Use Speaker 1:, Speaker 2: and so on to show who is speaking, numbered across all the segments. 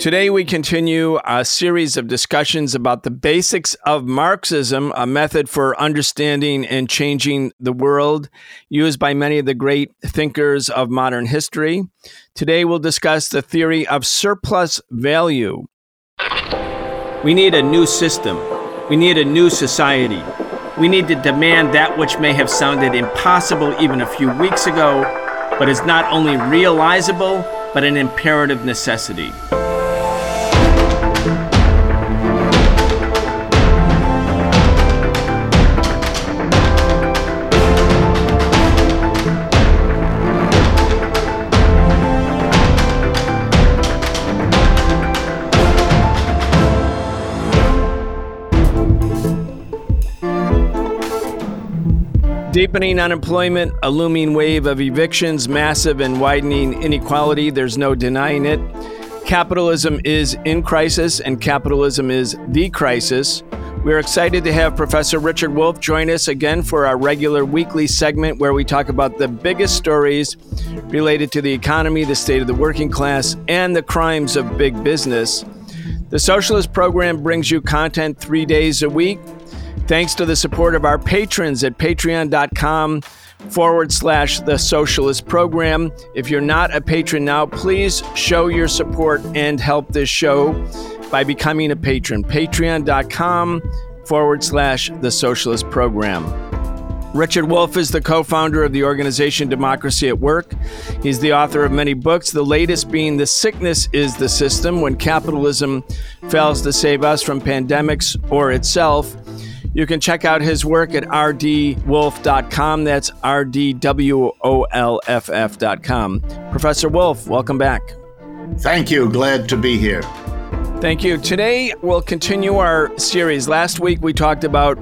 Speaker 1: Today, we continue a series of discussions about the basics of Marxism, a method for understanding and changing the world used by many of the great thinkers of modern history. Today, we'll discuss the theory of surplus value. We need a new system, we need a new society. We need to demand that which may have sounded impossible even a few weeks ago, but is not only realizable, but an imperative necessity. Deepening unemployment, a looming wave of evictions, massive and widening inequality, there's no denying it. Capitalism is in crisis, and capitalism is the crisis. We're excited to have Professor Richard Wolff join us again for our regular weekly segment where we talk about the biggest stories related to the economy, the state of the working class, and the crimes of big business. The Socialist Program brings you content three days a week. Thanks to the support of our patrons at patreon.com forward slash the socialist program. If you're not a patron now, please show your support and help this show by becoming a patron. Patreon.com forward slash the socialist program. Richard Wolff is the co founder of the organization Democracy at Work. He's the author of many books, the latest being The Sickness is the System When Capitalism Fails to Save Us from Pandemics or Itself. You can check out his work at rdwolff.com. That's rdwolff.com. Professor Wolff, welcome back.
Speaker 2: Thank you. Glad to be here.
Speaker 1: Thank you. Today, we'll continue our series. Last week, we talked about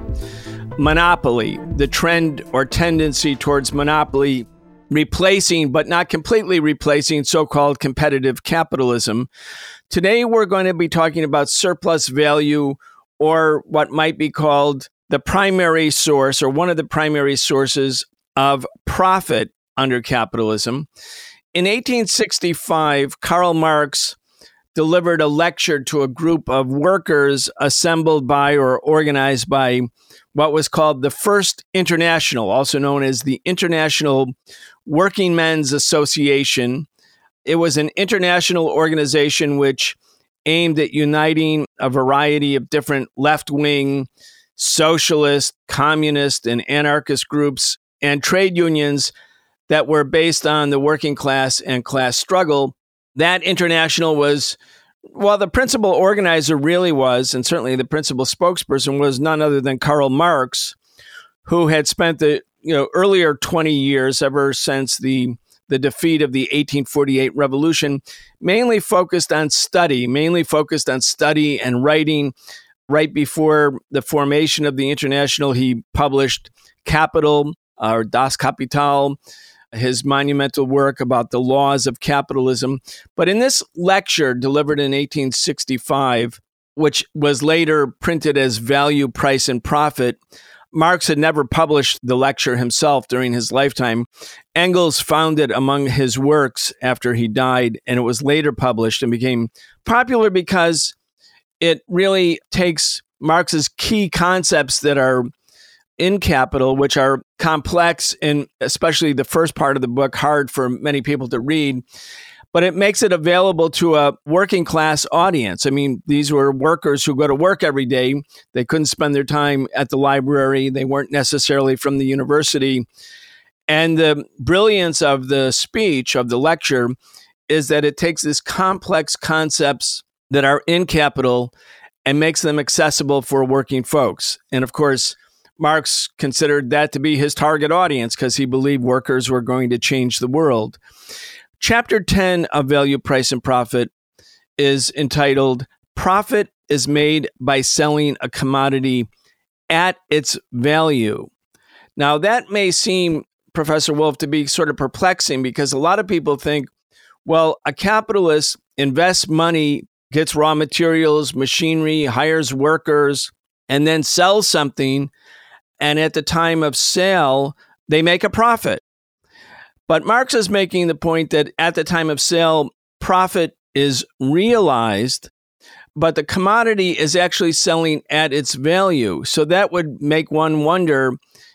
Speaker 1: monopoly, the trend or tendency towards monopoly replacing, but not completely replacing, so called competitive capitalism. Today, we're going to be talking about surplus value or what might be called the primary source or one of the primary sources of profit under capitalism. In 1865, Karl Marx delivered a lecture to a group of workers assembled by or organized by what was called the First International, also known as the International Working Men's Association. It was an international organization which aimed at uniting a variety of different left wing, socialist, communist, and anarchist groups and trade unions that were based on the working class and class struggle. That international was, well, the principal organizer really was, and certainly the principal spokesperson was none other than Karl Marx, who had spent the you know earlier 20 years ever since the the defeat of the 1848 revolution, mainly focused on study, mainly focused on study and writing. Right before the formation of the International, he published Capital or Das Kapital, his monumental work about the laws of capitalism. But in this lecture delivered in 1865, which was later printed as Value, Price, and Profit, Marx had never published the lecture himself during his lifetime. Engels found it among his works after he died, and it was later published and became popular because it really takes Marx's key concepts that are in Capital, which are complex and especially the first part of the book, hard for many people to read but it makes it available to a working class audience. I mean, these were workers who go to work every day. They couldn't spend their time at the library, they weren't necessarily from the university. And the brilliance of the speech, of the lecture, is that it takes these complex concepts that are in capital and makes them accessible for working folks. And of course, Marx considered that to be his target audience because he believed workers were going to change the world. Chapter 10 of Value, Price, and Profit is entitled Profit is Made by Selling a Commodity at Its Value. Now, that may seem, Professor Wolff, to be sort of perplexing because a lot of people think, well, a capitalist invests money, gets raw materials, machinery, hires workers, and then sells something. And at the time of sale, they make a profit. But Marx is making the point that at the time of sale, profit is realized, but the commodity is actually selling at its value. So that would make one wonder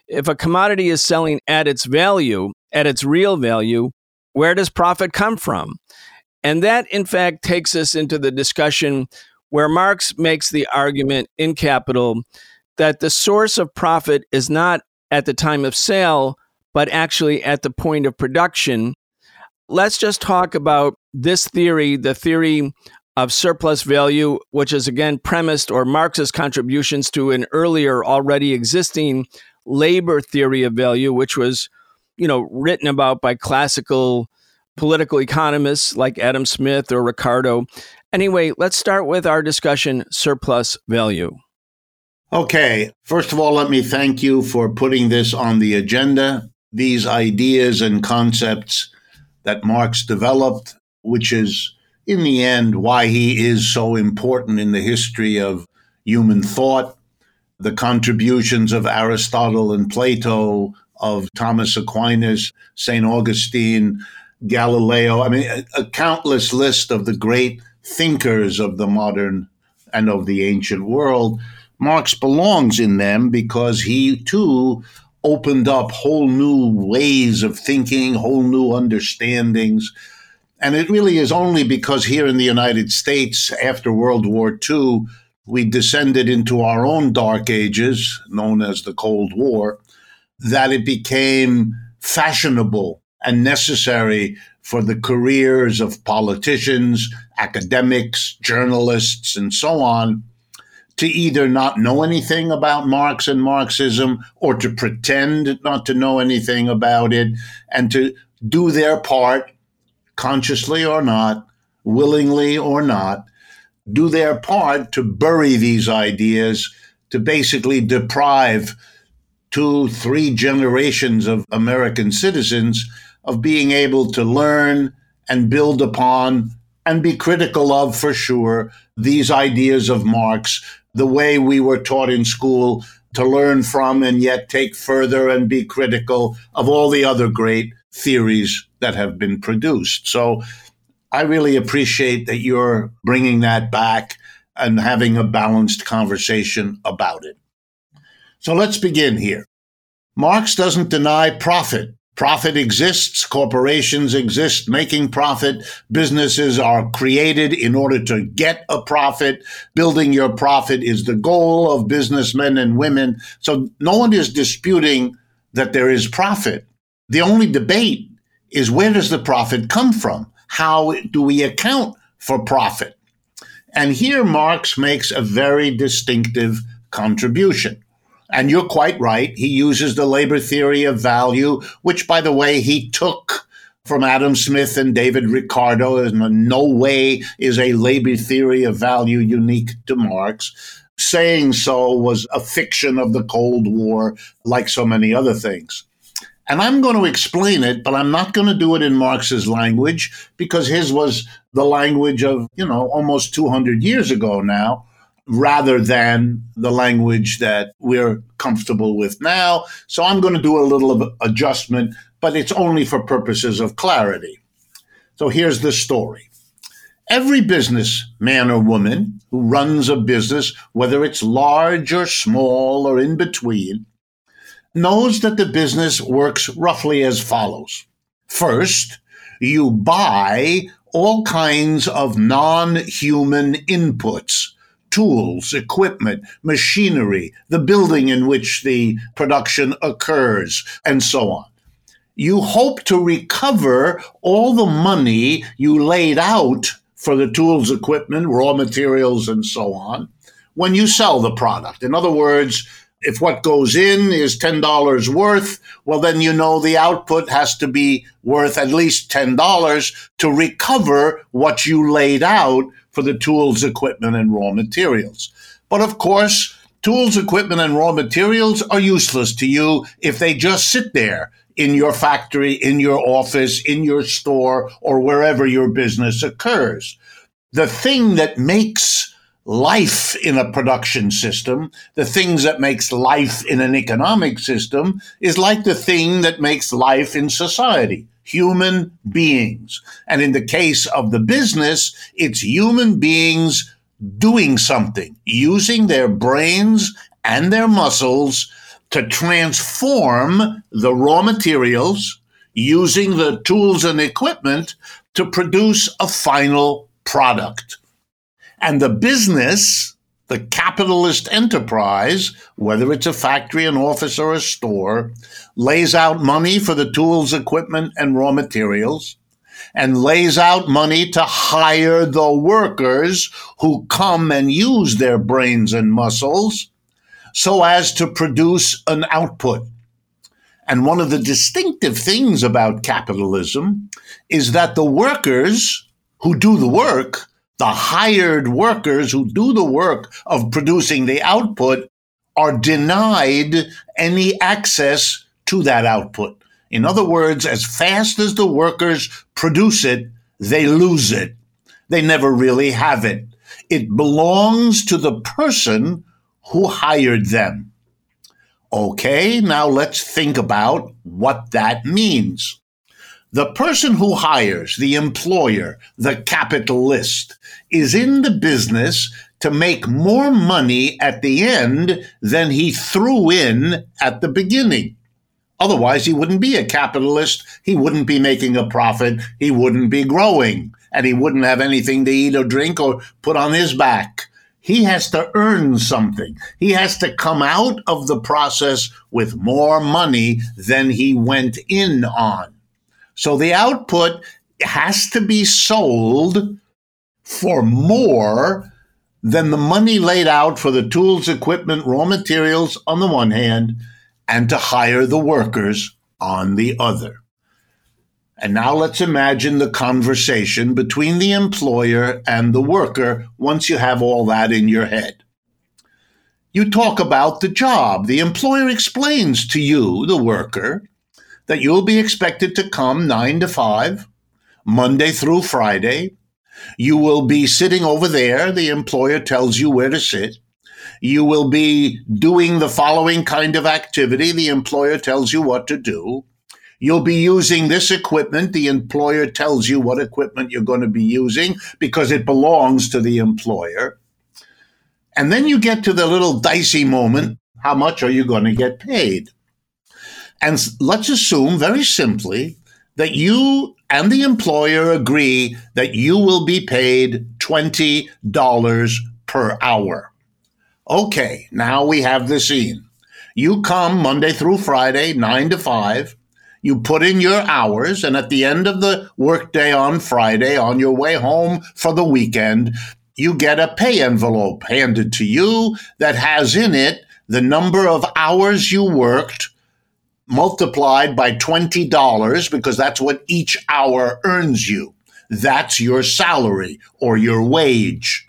Speaker 1: if a commodity is selling at its value, at its real value, where does profit come from? And that, in fact, takes us into the discussion where Marx makes the argument in Capital that the source of profit is not at the time of sale, but actually at the point of production. Let's just talk about this theory, the theory of surplus value, which is again premised or Marx's contributions to an earlier already existing labor theory of value, which was, you know, written about by classical political economists like Adam Smith or Ricardo. Anyway, let's start with our discussion surplus value.
Speaker 2: Okay, first of all, let me thank you for putting this on the agenda. These ideas and concepts that Marx developed, which is in the end why he is so important in the history of human thought, the contributions of Aristotle and Plato, of Thomas Aquinas, St. Augustine, Galileo. I mean, a, a countless list of the great thinkers of the modern and of the ancient world. Marx belongs in them because he too opened up whole new ways of thinking, whole new understandings. And it really is only because here in the United States, after World War II, we descended into our own dark ages, known as the Cold War, that it became fashionable and necessary for the careers of politicians, academics, journalists, and so on to either not know anything about Marx and Marxism or to pretend not to know anything about it and to do their part, consciously or not, willingly or not, do their part to bury these ideas, to basically deprive two, three generations of American citizens of being able to learn and build upon and be critical of, for sure, these ideas of Marx, the way we were taught in school to learn from and yet take further and be critical of all the other great theories that have been produced. So I really appreciate that you're bringing that back and having a balanced conversation about it. So let's begin here. Marx doesn't deny profit. Profit exists, corporations exist making profit, businesses are created in order to get a profit. Building your profit is the goal of businessmen and women. So no one is disputing that there is profit. The only debate is where does the profit come from? How do we account for profit? And here Marx makes a very distinctive contribution. And you're quite right. He uses the labor theory of value, which, by the way, he took from Adam Smith and David Ricardo. In no way is a labor theory of value unique to Marx. Saying so was a fiction of the Cold War, like so many other things. And I'm going to explain it, but I'm not going to do it in Marx's language because his was the language of, you know, almost 200 years ago now rather than the language that we're comfortable with now. So I'm going to do a little of adjustment, but it's only for purposes of clarity. So here's the story. Every business man or woman who runs a business, whether it's large or small or in between, knows that the business works roughly as follows. First, you buy all kinds of non human inputs tools, equipment, machinery, the building in which the production occurs, and so on. You hope to recover all the money you laid out for the tools, equipment, raw materials, and so on when you sell the product. In other words, if what goes in is $10 worth, well, then you know the output has to be worth at least $10 to recover what you laid out for the tools, equipment, and raw materials. But of course, tools, equipment, and raw materials are useless to you if they just sit there in your factory, in your office, in your store, or wherever your business occurs. The thing that makes life in a production system, the things that makes life in an economic system is like the thing that makes life in society, human beings. And in the case of the business, it's human beings doing something, using their brains and their muscles to transform the raw materials, using the tools and equipment to produce a final product. And the business, the capitalist enterprise, whether it's a factory, an office, or a store, lays out money for the tools, equipment, and raw materials and lays out money to hire the workers who come and use their brains and muscles so as to produce an output. And one of the distinctive things about capitalism is that the workers who do the work, the hired workers who do the work of producing the output, are denied any access to that output. In other words, as fast as the workers produce it, they lose it. They never really have it. It belongs to the person who hired them. Okay, now let's think about what that means. The person who hires, the employer, the capitalist, is in the business to make more money at the end than he threw in at the beginning. Otherwise, he wouldn't be a capitalist. He wouldn't be making a profit. He wouldn't be growing and he wouldn't have anything to eat or drink or put on his back. He has to earn something. He has to come out of the process with more money than he went in on. So the output has to be sold for more than the money laid out for the tools, equipment, raw materials on the one hand and to hire the workers on the other. And now let's imagine the conversation between the employer and the worker once you have all that in your head. You talk about the job. The employer explains to you, the worker, that you'll be expected to come nine to five, Monday through Friday. You will be sitting over there. The employer tells you where to sit you will be doing the following kind of activity. The employer tells you what to do. You'll be using this equipment. The employer tells you what equipment you're going to be using because it belongs to the employer. And then you get to the little dicey moment how much are you going to get paid? And let's assume very simply that you and the employer agree that you will be paid $20 per hour. Okay, now we have the scene. You come Monday through Friday, 9 to 5. You put in your hours, and at the end of the workday on Friday, on your way home for the weekend, you get a pay envelope handed to you that has in it the number of hours you worked multiplied by $20 because that's what each hour earns you. That's your salary or your wage.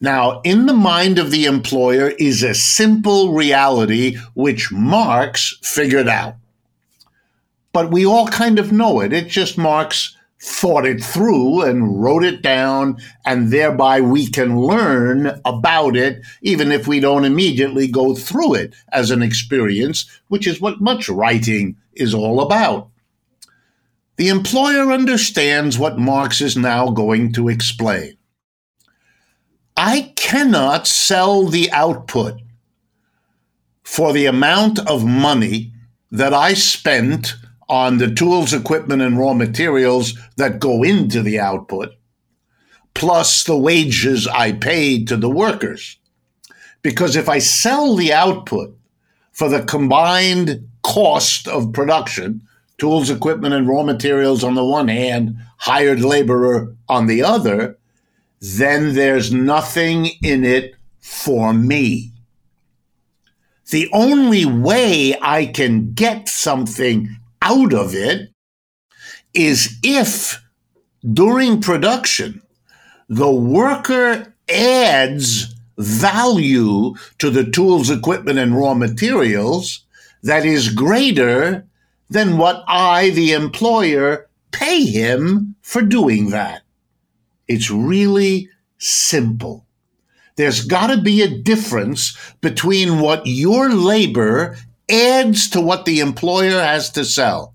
Speaker 2: Now, in the mind of the employer is a simple reality which Marx figured out. But we all kind of know it. It just Marx thought it through and wrote it down, and thereby we can learn about it, even if we don't immediately go through it as an experience, which is what much writing is all about. The employer understands what Marx is now going to explain. I cannot sell the output for the amount of money that I spent on the tools, equipment, and raw materials that go into the output, plus the wages I paid to the workers. Because if I sell the output for the combined cost of production, tools, equipment, and raw materials on the one hand, hired laborer on the other, then there's nothing in it for me. The only way I can get something out of it is if during production the worker adds value to the tools, equipment, and raw materials that is greater than what I, the employer, pay him for doing that. It's really simple. There's got to be a difference between what your labor adds to what the employer has to sell.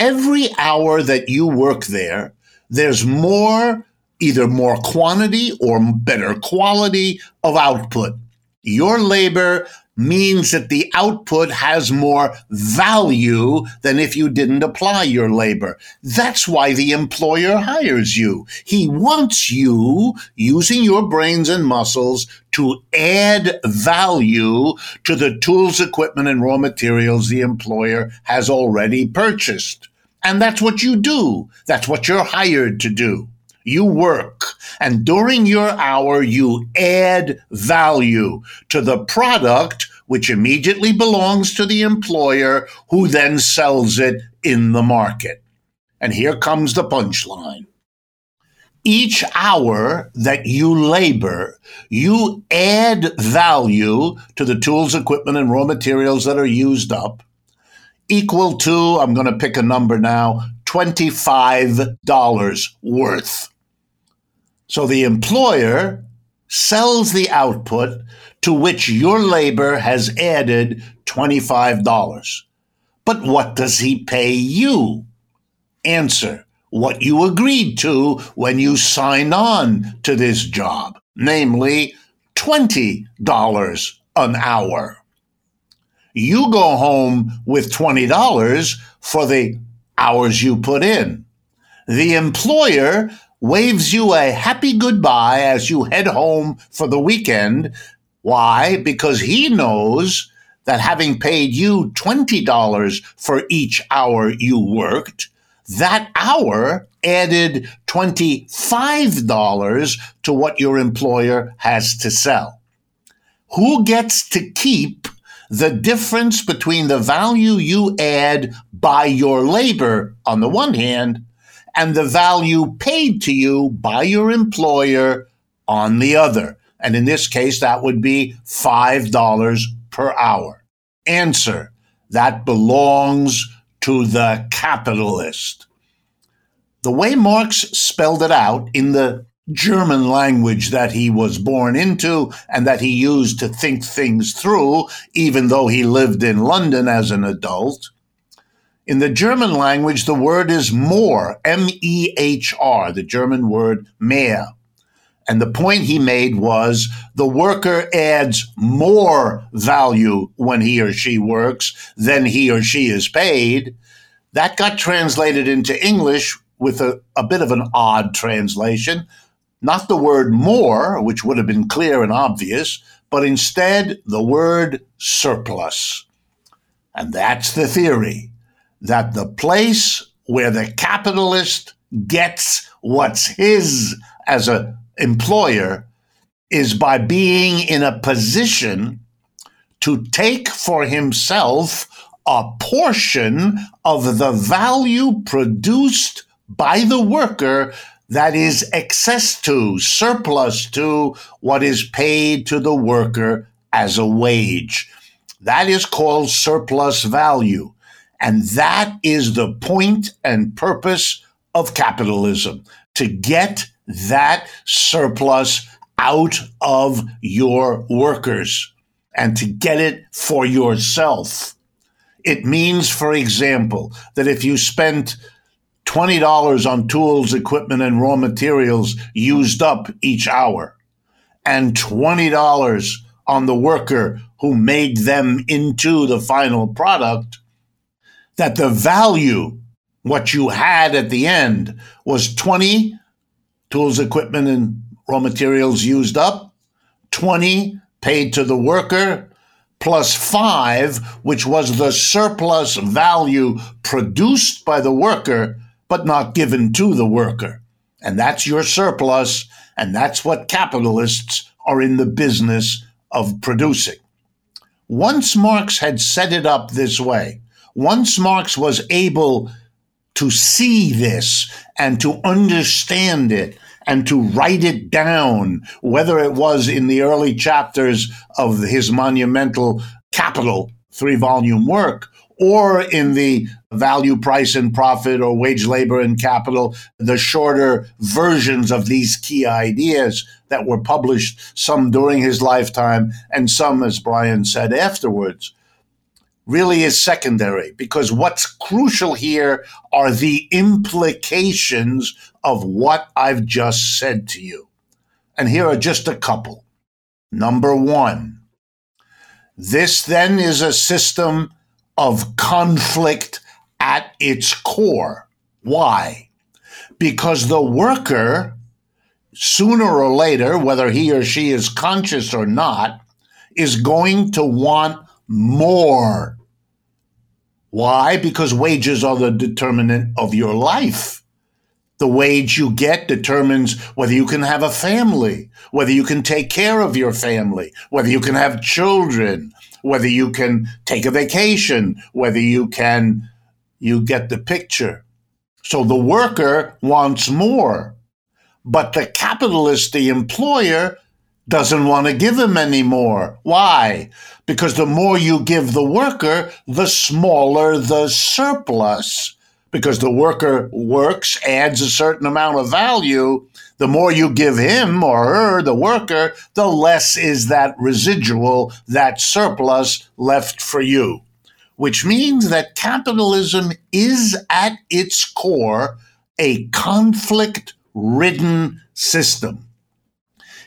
Speaker 2: every hour that you work there, there's more, either more quantity or better quality of output. Your labor means that the output has more value than if you didn't apply your labor. That's why the employer hires you. He wants you using your brains and muscles to add value to the tools, equipment, and raw materials the employer has already purchased. And that's what you do. That's what you're hired to do. You work, and during your hour, you add value to the product which immediately belongs to the employer who then sells it in the market. And here comes the punchline. Each hour that you labor, you add value to the tools, equipment, and raw materials that are used up, equal to, I'm going to pick a number now, $25 worth. So the employer sells the output to which your labor has added $25. But what does he pay you? Answer what you agreed to when you signed on to this job, namely $20 an hour. You go home with $20 for the hours you put in. The employer waves you a happy goodbye as you head home for the weekend. Why? Because he knows that having paid you $20 for each hour you worked, that hour added $25 to what your employer has to sell. Who gets to keep the difference between the value you add by your labor on the one hand and the value paid to you by your employer on the other. And in this case, that would be $5 per hour. Answer that belongs to the capitalist. The way Marx spelled it out in the German language that he was born into and that he used to think things through, even though he lived in London as an adult, in the German language, the word is more, M E H R, the German word mehr. And the point he made was the worker adds more value when he or she works than he or she is paid. That got translated into English with a, a bit of an odd translation. Not the word more, which would have been clear and obvious, but instead the word surplus. And that's the theory that the place where the capitalist gets what's his as an employer is by being in a position to take for himself a portion of the value produced by the worker that is excess to, surplus to what is paid to the worker as a wage. That is called surplus value. And that is the point and purpose of capitalism to get that surplus out of your workers and to get it for yourself. It means, for example, that if you spent $20 on tools, equipment, and raw materials used up each hour, and $20 on the worker who made them into the final product, that the value, what you had at the end, was 20 tools, equipment, and raw materials used up, 20 paid to the worker, plus five, which was the surplus value produced by the worker, but not given to the worker. And that's your surplus, and that's what capitalists are in the business of producing. Once Marx had set it up this way, once Marx was able to see this and to understand it and to write it down, whether it was in the early chapters of his monumental Capital three volume work or in the value, price, and profit or wage, labor, and capital, the shorter versions of these key ideas that were published, some during his lifetime and some, as Brian said, afterwards really is secondary because what's crucial here are the implications of what I've just said to you. And here are just a couple. Number one, this then is a system of conflict at its core. Why? Because the worker, sooner or later, whether he or she is conscious or not, is going to want more. Why? Because wages are the determinant of your life. The wage you get determines whether you can have a family, whether you can take care of your family, whether you can have children, whether you can take a vacation, whether you can, you get the picture. So the worker wants more, but the capitalist, the employer, doesn't want to give him any more. Why? Because the more you give the worker, the smaller the surplus. Because the worker works, adds a certain amount of value. The more you give him or her, the worker, the less is that residual, that surplus left for you. Which means that capitalism is at its core a conflict ridden system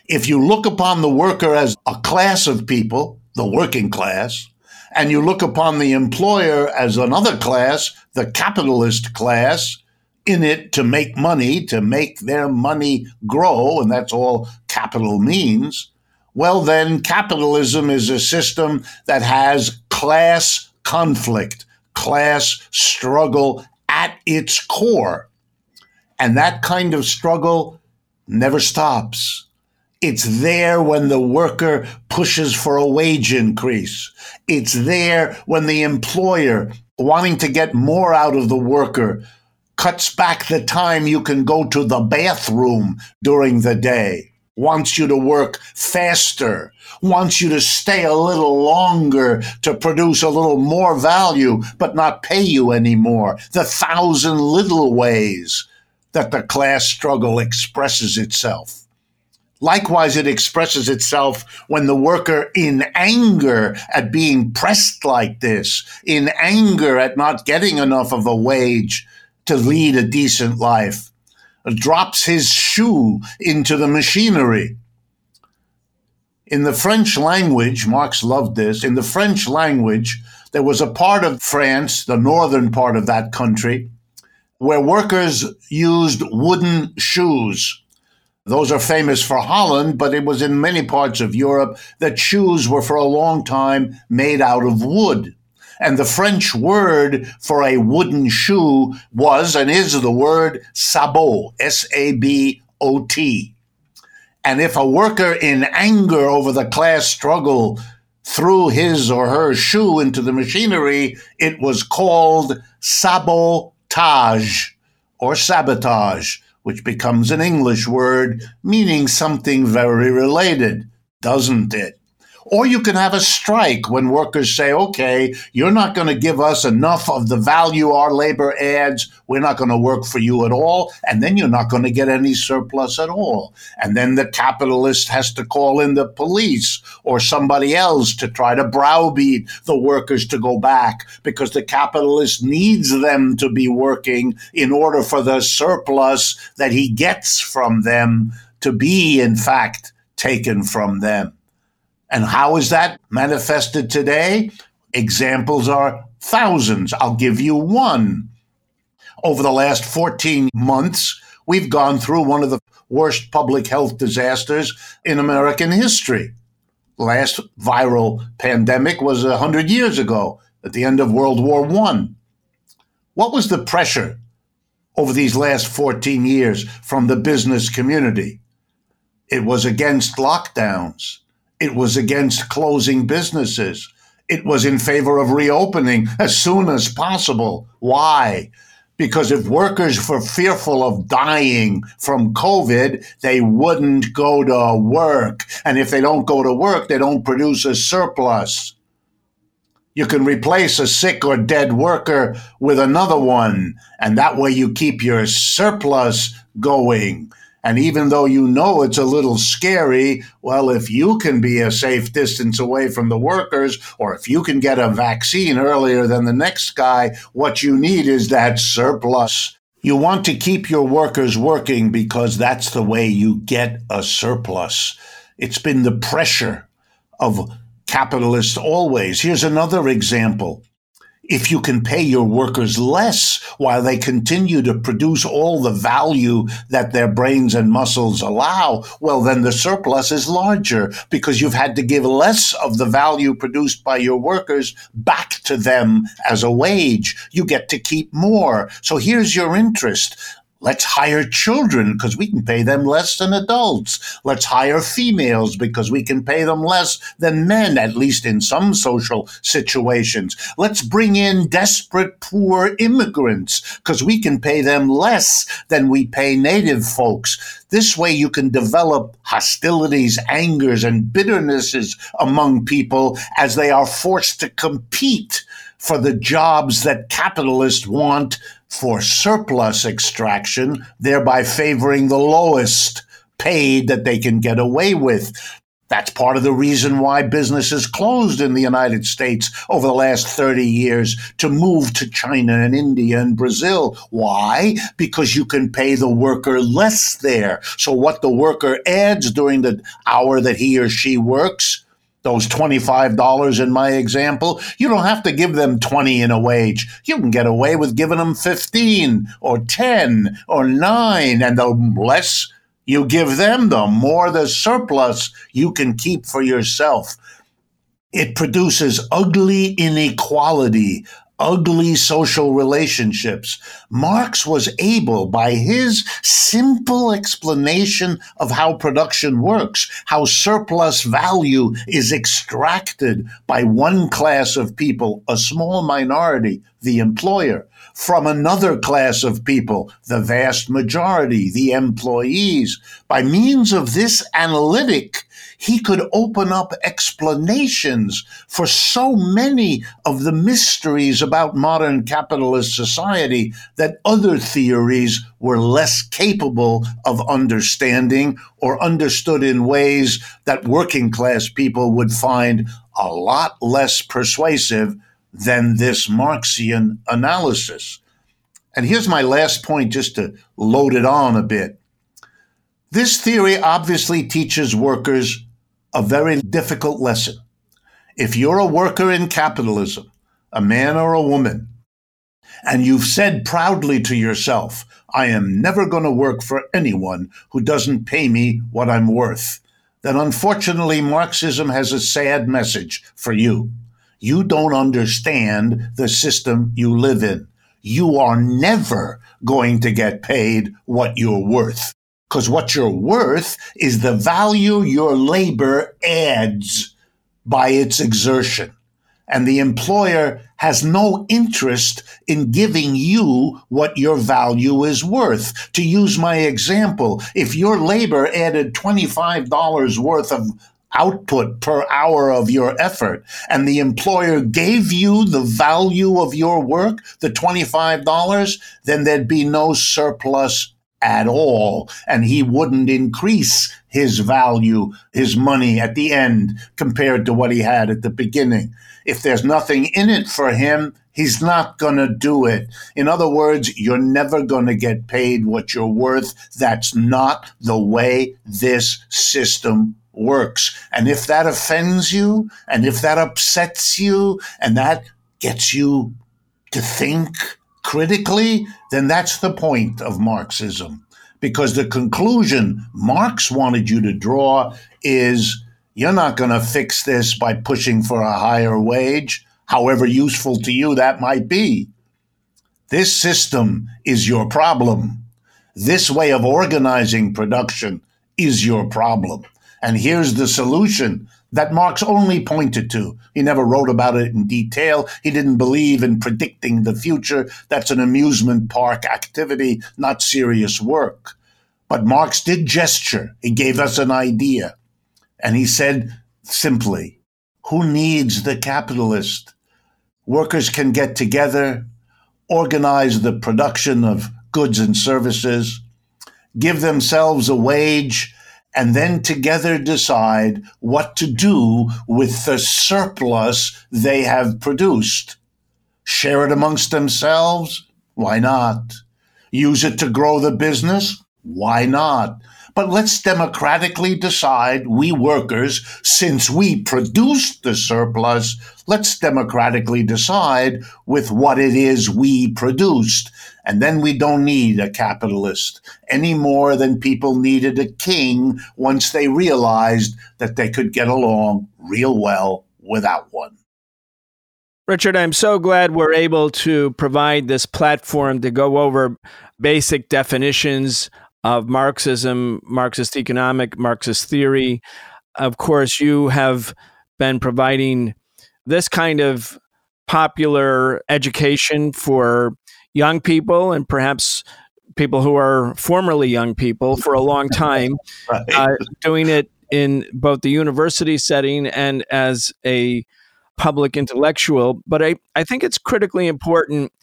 Speaker 2: if you look upon the worker as a class of people, the working class, and you look upon the employer as another class, the capitalist class, in it to make money, to make their money grow, and that's all capital means, well, then capitalism is a system that has class conflict, class struggle at its core. And that kind of struggle never stops. It's there when the worker pushes for a wage increase. It's there when the employer, wanting to get more out of the worker, cuts back the time you can go to the bathroom during the day, wants you to work faster, wants you to stay a little longer to produce a little more value, but not pay you anymore. The thousand little ways that the class struggle expresses itself. Likewise, it expresses itself when the worker, in anger at being pressed like this, in anger at not getting enough of a wage to lead a decent life, drops his shoe into the machinery. In the French language, Marx loved this, in the French language, there was a part of France, the northern part of that country, where workers used wooden shoes those are famous for Holland, but it was in many parts of Europe that shoes were for a long time made out of wood. And the French word for a wooden shoe was and is the word sabot, S A B O T. And if a worker in anger over the class struggle threw his or her shoe into the machinery, it was called sabotage or sabotage which becomes an English word meaning something very related, doesn't it? Or you can have a strike when workers say, okay, you're not going to give us enough of the value our labor adds. We're not going to work for you at all. And then you're not going to get any surplus at all. And then the capitalist has to call in the police or somebody else to try to browbeat the workers to go back because the capitalist needs them to be working in order for the surplus that he gets from them to be, in fact, taken from them. And how is that manifested today? Examples are thousands. I'll give you one. Over the last 14 months, we've gone through one of the worst public health disasters in American history. The last viral pandemic was 100 years ago at the end of World War I. What was the pressure over these last 14 years from the business community? It was against lockdowns. It was against closing businesses. It was in favor of reopening as soon as possible. Why? Because if workers were fearful of dying from COVID, they wouldn't go to work. And if they don't go to work, they don't produce a surplus. You can replace a sick or dead worker with another one, and that way you keep your surplus going. And even though you know it's a little scary, well, if you can be a safe distance away from the workers, or if you can get a vaccine earlier than the next guy, what you need is that surplus. You want to keep your workers working because that's the way you get a surplus. It's been the pressure of capitalists always. Here's another example if you can pay your workers less while they continue to produce all the value that their brains and muscles allow, well, then the surplus is larger because you've had to give less of the value produced by your workers back to them as a wage. You get to keep more. So here's your interest. Let's hire children because we can pay them less than adults. Let's hire females because we can pay them less than men, at least in some social situations. Let's bring in desperate poor immigrants because we can pay them less than we pay native folks. This way you can develop hostilities, angers, and bitternesses among people as they are forced to compete for the jobs that capitalists want for surplus extraction, thereby favoring the lowest paid that they can get away with. That's part of the reason why businesses closed in the United States over the last 30 years to move to China and India and Brazil. Why? Because you can pay the worker less there. So what the worker adds during the hour that he or she works, those $25 in my example, you don't have to give them 20 in a wage. You can get away with giving them 15 or 10 or 9 and the less you give them, the more the surplus you can keep for yourself. It produces ugly inequality ugly social relationships. Marx was able, by his simple explanation of how production works, how surplus value is extracted by one class of people, a small minority, the employer, from another class of people, the vast majority, the employees. By means of this analytic, he could open up explanations for so many of the mysteries about modern capitalist society that other theories were less capable of understanding or understood in ways that working class people would find a lot less persuasive than this Marxian analysis. And here's my last point, just to load it on a bit. This theory obviously teaches workers a very difficult lesson. If you're a worker in capitalism, a man or a woman, and you've said proudly to yourself, I am never going to work for anyone who doesn't pay me what I'm worth, then unfortunately Marxism has a sad message for you. You don't understand the system you live in. You are never going to get paid what you're worth because what you're worth is the value your labor adds by its exertion. And the employer has no interest in giving you what your value is worth. To use my example, if your labor added $25 worth of output per hour of your effort and the employer gave you the value of your work, the $25, then there'd be no surplus at all, and he wouldn't increase his value, his money at the end compared to what he had at the beginning. If there's nothing in it for him, he's not going to do it. In other words, you're never going to get paid what you're worth. That's not the way this system works. And if that offends you, and if that upsets you, and that gets you to think critically, then that's the point of Marxism. Because the conclusion Marx wanted you to draw is you're not going to fix this by pushing for a higher wage, however useful to you that might be. This system is your problem. This way of organizing production is your problem. And here's the solution that Marx only pointed to. He never wrote about it in detail. He didn't believe in predicting the future. That's an amusement park activity, not serious work. But Marx did gesture. He gave us an idea. And he said simply, who needs the capitalist? Workers can get together, organize the production of goods and services, give themselves a wage, and then together decide what to do with the surplus they have produced. Share it amongst themselves? Why not? Use it to grow the business? Why not? But let's democratically decide, we workers, since we produced the surplus, let's democratically decide with what it is we produced. And then we don't need a capitalist any more than people needed a king once they realized that they could get along real well without one.
Speaker 1: Richard, I'm so glad we're able to provide this platform to go over basic definitions of Marxism, Marxist economic, Marxist theory. Of course, you have been providing this kind of popular education for young people and perhaps people who are formerly young people for a long time, right. uh, doing it in both the university setting and as a public intellectual. But I, I think it's critically important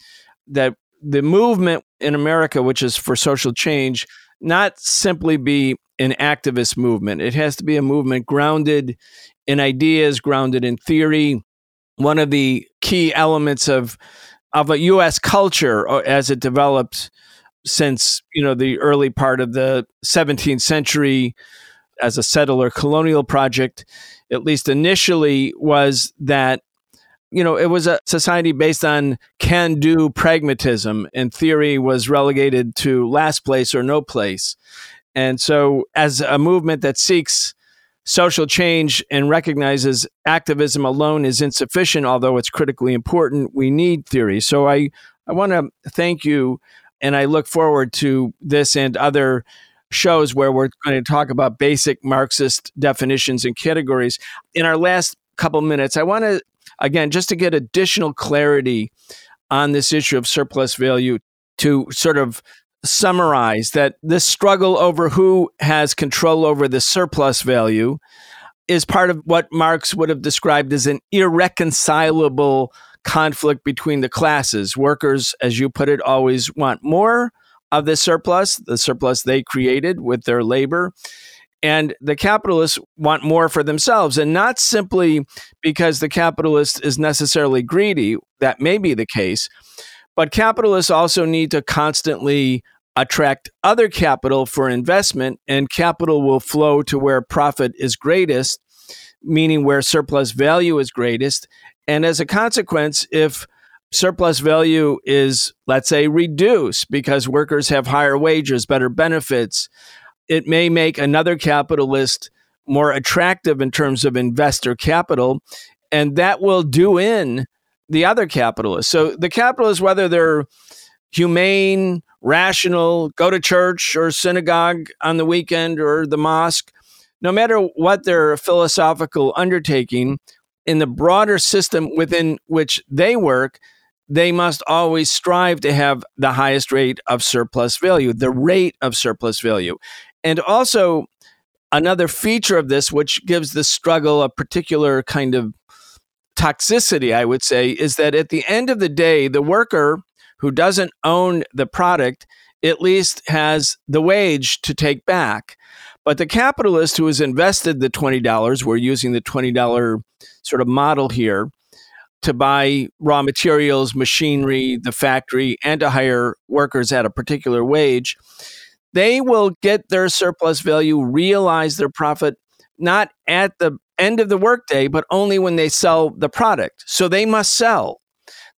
Speaker 1: that the movement in America, which is for social change, not simply be an activist movement. It has to be a movement grounded in ideas, grounded in theory. One of the key elements of of a U.S. culture uh, as it developed since you know the early part of the 17th century as a settler colonial project, at least initially, was that you know, it was a society based on can do pragmatism, and theory was relegated to last place or no place. And so, as a movement that seeks social change and recognizes activism alone is insufficient, although it's critically important, we need theory. So, I, I want to thank you, and I look forward to this and other shows where we're going to talk about basic Marxist definitions and categories. In our last couple minutes, I want to again, just to get additional clarity on this issue of surplus value, to sort of summarize that this struggle over who has control over the surplus value is part of what Marx would have described as an irreconcilable conflict between the classes. Workers, as you put it, always want more of the surplus, the surplus they created with their labor. And the capitalists want more for themselves, and not simply because the capitalist is necessarily greedy, that may be the case, but capitalists also need to constantly attract other capital for investment, and capital will flow to where profit is greatest, meaning where surplus value is greatest. And as a consequence, if surplus value is, let's say, reduced because workers have higher wages, better benefits, it may make another capitalist more attractive in terms of investor capital, and that will do in the other capitalists. So the capitalists, whether they're humane, rational, go to church or synagogue on the weekend or the mosque, no matter what their philosophical undertaking, in the broader system within which they work, they must always strive to have the highest rate of surplus value, the rate of surplus value. And also, another feature of this, which gives the struggle a particular kind of toxicity, I would say, is that at the end of the day, the worker who doesn't own the product at least has the wage to take back. But the capitalist who has invested the $20, we're using the $20 sort of model here to buy raw materials, machinery, the factory, and to hire workers at a particular wage they will get their surplus value, realize their profit, not at the end of the workday, but only when they sell the product. So they must sell.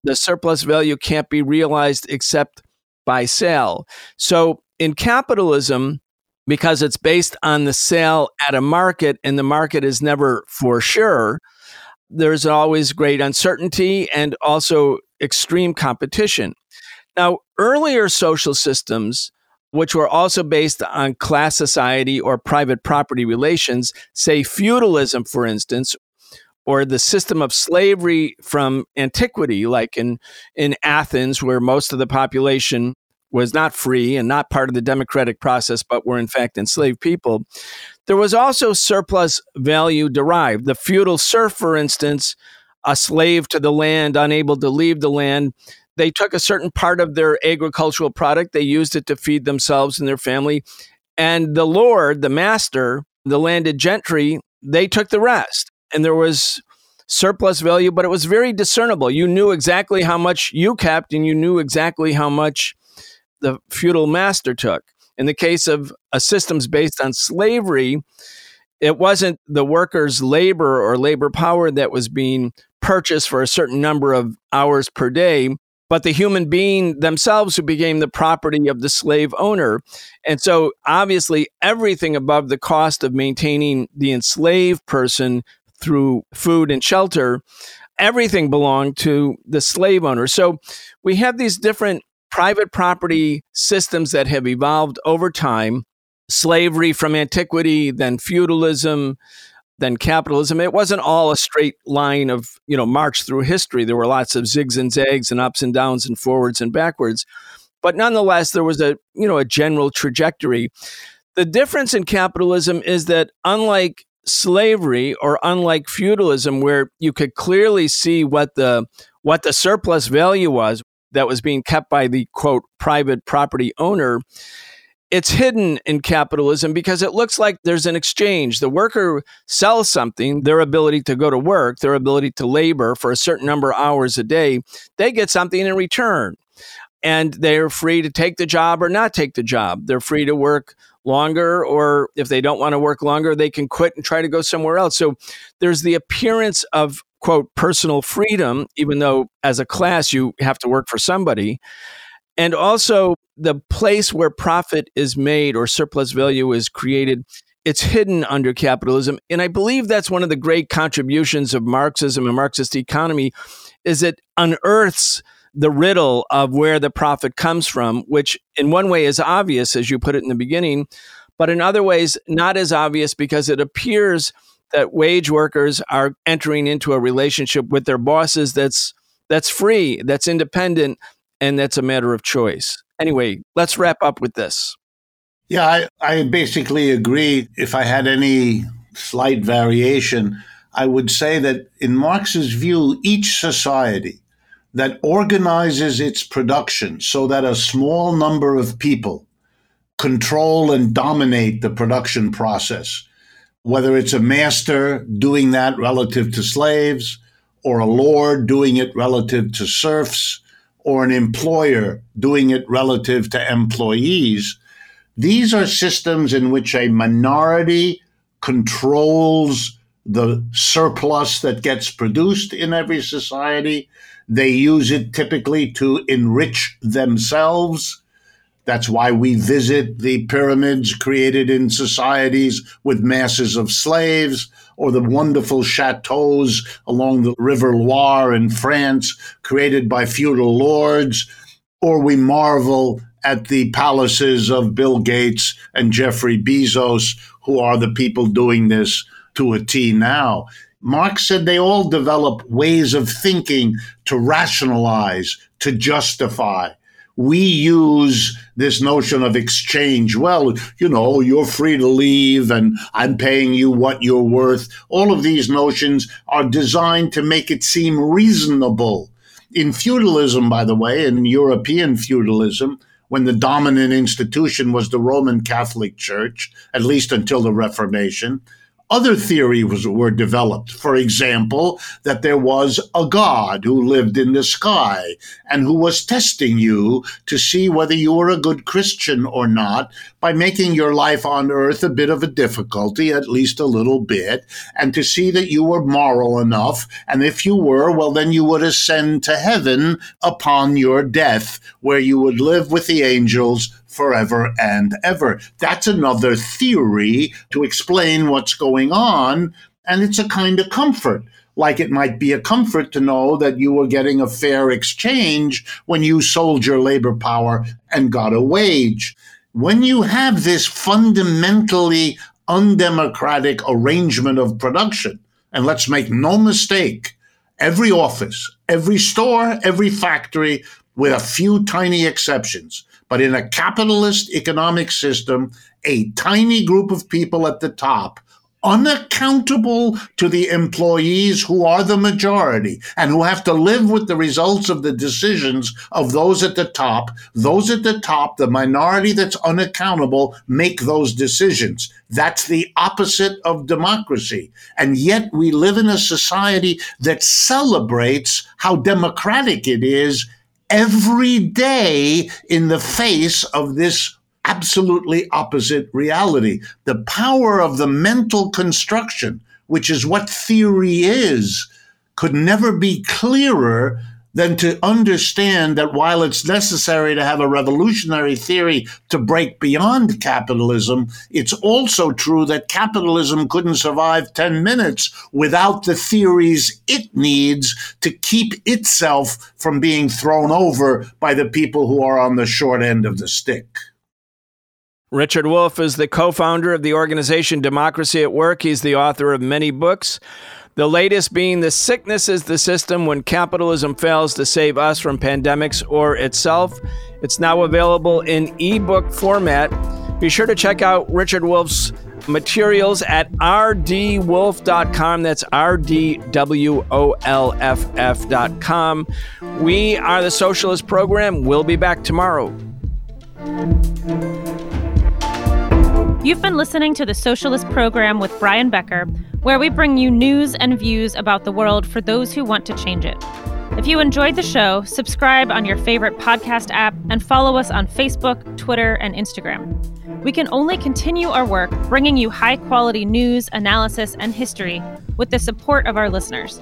Speaker 1: The surplus value can't be realized except by sale. So in capitalism, because it's based on the sale at a market and the market is never for sure, there's always great uncertainty and also extreme competition. Now, earlier social systems which were also based on class society or private property relations, say feudalism, for instance, or the system of slavery from antiquity, like in, in Athens, where most of the population was not free and not part of the democratic process, but were in fact enslaved people. There was also surplus value derived. The feudal serf, for instance, a slave to the land, unable to leave the land, They took a certain part of their agricultural product, they used it to feed themselves and their family. And the Lord, the master, the landed gentry, they took the rest. And there was surplus value, but it was very discernible. You knew exactly how much you kept and you knew exactly how much the feudal master took. In the case of a systems based on slavery, it wasn't the workers' labor or labor power that was being purchased for a certain number of hours per day, but the human being themselves who became the property of the slave owner. And so, obviously, everything above the cost of maintaining the enslaved person through food and shelter, everything belonged to the slave owner. So, we have these different private property systems that have evolved over time slavery from antiquity, then feudalism, then capitalism. It wasn't all a straight line of, you know, march through history. There were lots of zigs and zags and ups and downs and forwards and backwards. But nonetheless, there was a, you know, a general trajectory. The difference in capitalism is that unlike slavery or unlike feudalism where you could clearly see what the what the surplus value was that was being kept by the quote private property owner it's hidden in capitalism because it looks like there's an exchange. The worker sells something, their ability to go to work, their ability to labor for a certain number of hours a day, they get something in return. And they're free to take the job or not take the job. They're free to work longer, or if they don't want to work longer, they can quit and try to go somewhere else. So there's the appearance of, quote, personal freedom, even though as a class you have to work for somebody and also the place where profit is made or surplus value is created it's hidden under capitalism. And i believe that's one of the great contributions of marxism and marxist economy is it unearths the riddle of where the profit comes from which in one way is obvious as you put it in the beginning but in other ways not as obvious because it appears that wage workers are entering into a relationship with their bosses that's that's free that's independent and that's a matter of choice. Anyway, let's wrap up with this.
Speaker 2: Yeah, I, I basically agree. If I had any slight variation, I would say that in Marx's view, each society that organizes its production so that a small number of people control and dominate the production process, whether it's a master doing that relative to slaves, or a lord doing it relative to serfs, or an employer doing it relative to employees. These are systems in which a minority controls the surplus that gets produced in every society. They use it typically to enrich themselves. That's why we visit the pyramids created in societies with masses of slaves or the wonderful chateaus along the River Loire in France created by feudal lords, or we marvel at the palaces of Bill Gates and Jeffrey Bezos, who are the people doing this to a T now. Marx said they all develop ways of thinking to rationalize, to justify we use this notion of exchange. Well, you know, you're free to leave and I'm paying you what you're worth. All of these notions are designed to make it seem reasonable. In feudalism, by the way, in European feudalism, when the dominant institution was the Roman Catholic Church, at least until the Reformation, other theories were developed. For example, that there was a God who lived in the sky and who was testing you to see whether you were a good Christian or not by making your life on earth a bit of a difficulty, at least a little bit, and to see that you were moral enough. And if you were, well, then you would ascend to heaven upon your death, where you would live with the angels forever and ever. That's another theory to explain what's going on. And it's a kind of comfort. Like it might be a comfort to know that you were getting a fair exchange when you sold your labor power and got a wage. When you have this fundamentally undemocratic arrangement of production, and let's make no mistake, every office, every store, every factory, with a few tiny exceptions, but in a capitalist economic system, a tiny group of people at the top unaccountable to the employees who are the majority and who have to live with the results of the decisions of those at the top. Those at the top, the minority that's unaccountable, make those decisions. That's the opposite of democracy. And yet we live in a society that celebrates how democratic it is every day in the face of this absolutely opposite reality. The power of the mental construction, which is what theory is, could never be clearer than to understand that while it's necessary to have a revolutionary theory to break beyond capitalism, it's also true that capitalism couldn't survive 10 minutes without the theories it needs to keep itself from being thrown over by the people who are on the short end of the stick.
Speaker 1: Richard Wolff is the co founder of the organization Democracy at Work. He's the author of many books. The latest being The Sickness is the System When Capitalism Fails to Save Us from Pandemics or Itself. It's now available in ebook format. Be sure to check out Richard Wolff's materials at rdwolff.com. That's R D W O L F F.com. We are the Socialist Program. We'll be back tomorrow.
Speaker 3: You've been listening to the Socialist Program with Brian Becker, where we bring you news and views about the world for those who want to change it. If you enjoyed the show, subscribe on your favorite podcast app and follow us on Facebook, Twitter, and Instagram. We can only continue our work bringing you high quality news, analysis, and history with the support of our listeners.